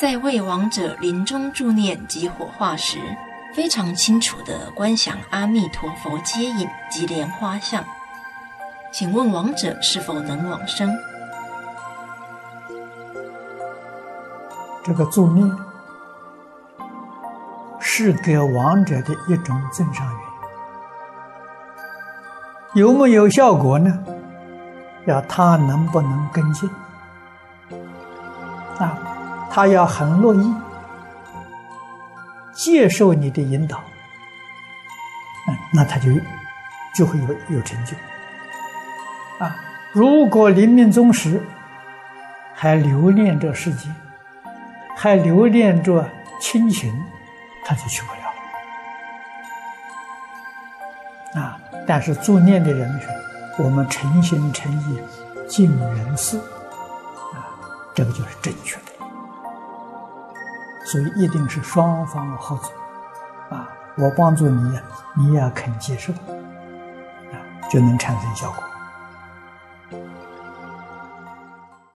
在为亡者临终助念及火化时，非常清楚地观想阿弥陀佛接引及莲花像。请问亡者是否能往生？这个助念是给亡者的一种增上缘，有没有效果呢？要他能不能跟进啊？他要很乐意接受你的引导，那他就就会有有成就啊。如果临命终时还留恋着世界，还留恋着亲情，他就去不了啊。但是助念的人。我们诚心诚意尽人事，啊，这个就是正确的。所以一定是双方合作，啊，我帮助你，你也要肯接受，啊，就能产生效果。